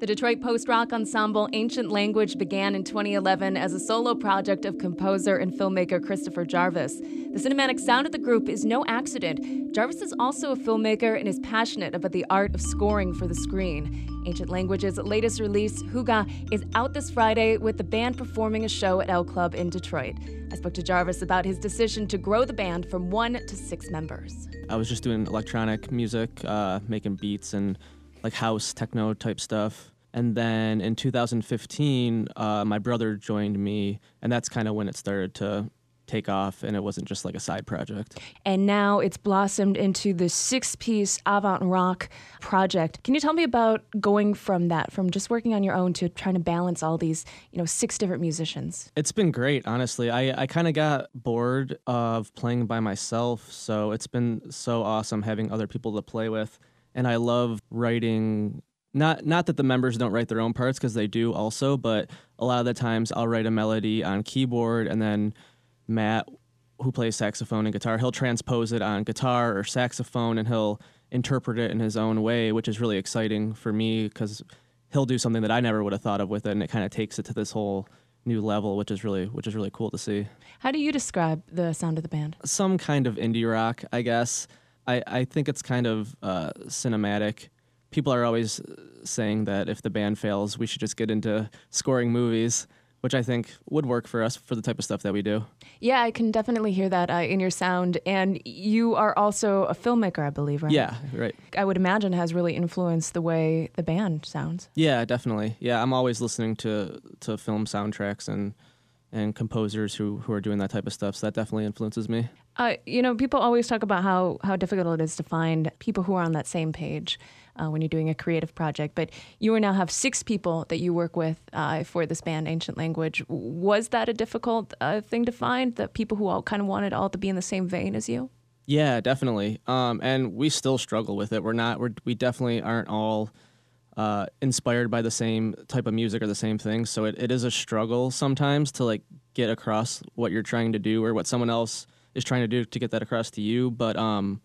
The Detroit post rock ensemble Ancient Language began in 2011 as a solo project of composer and filmmaker Christopher Jarvis. The cinematic sound of the group is no accident. Jarvis is also a filmmaker and is passionate about the art of scoring for the screen. Ancient Language's latest release, Hygge, is out this Friday with the band performing a show at El Club in Detroit. I spoke to Jarvis about his decision to grow the band from one to six members. I was just doing electronic music, uh, making beats and like house techno type stuff. And then in 2015, uh, my brother joined me, and that's kind of when it started to take off and it wasn't just like a side project. And now it's blossomed into the six piece avant rock project. Can you tell me about going from that, from just working on your own to trying to balance all these, you know, six different musicians? It's been great, honestly. I, I kind of got bored of playing by myself, so it's been so awesome having other people to play with. And I love writing not not that the members don't write their own parts because they do also, but a lot of the times I'll write a melody on keyboard and then Matt, who plays saxophone and guitar, he'll transpose it on guitar or saxophone and he'll interpret it in his own way, which is really exciting for me because he'll do something that I never would have thought of with it, and it kind of takes it to this whole new level, which is really which is really cool to see. How do you describe the sound of the band? Some kind of indie rock, I guess. I, I think it's kind of uh, cinematic people are always saying that if the band fails, we should just get into scoring movies, which I think would work for us for the type of stuff that we do. Yeah, I can definitely hear that uh, in your sound. And you are also a filmmaker, I believe, right? Yeah, right. I would imagine has really influenced the way the band sounds. Yeah, definitely. Yeah, I'm always listening to to film soundtracks and and composers who who are doing that type of stuff. So that definitely influences me. Uh, you know, people always talk about how how difficult it is to find people who are on that same page uh, when you're doing a creative project. But you now have six people that you work with uh, for this band, Ancient Language. Was that a difficult uh, thing to find? That people who all kind of wanted all to be in the same vein as you? Yeah, definitely. Um, and we still struggle with it. We're not. We're, we definitely aren't all. Uh, inspired by the same type of music or the same thing. So it, it is a struggle sometimes to like get across what you're trying to do or what someone else is trying to do to get that across to you. But um,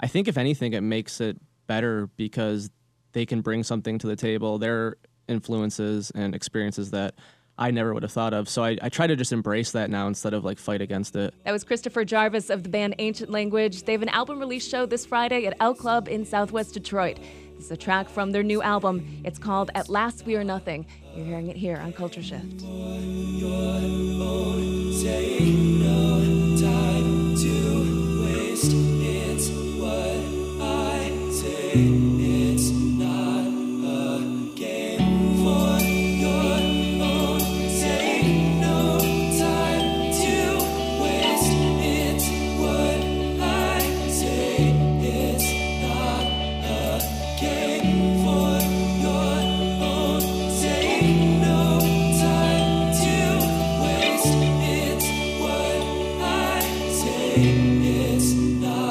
I think if anything, it makes it better because they can bring something to the table, their influences and experiences that I never would have thought of. So I, I, try to just embrace that now instead of like fight against it. That was Christopher Jarvis of the band Ancient Language. They have an album release show this Friday at El Club in Southwest Detroit. This is a track from their new album. It's called At Last We Are Nothing. You're hearing it here on Culture Shift. It's not.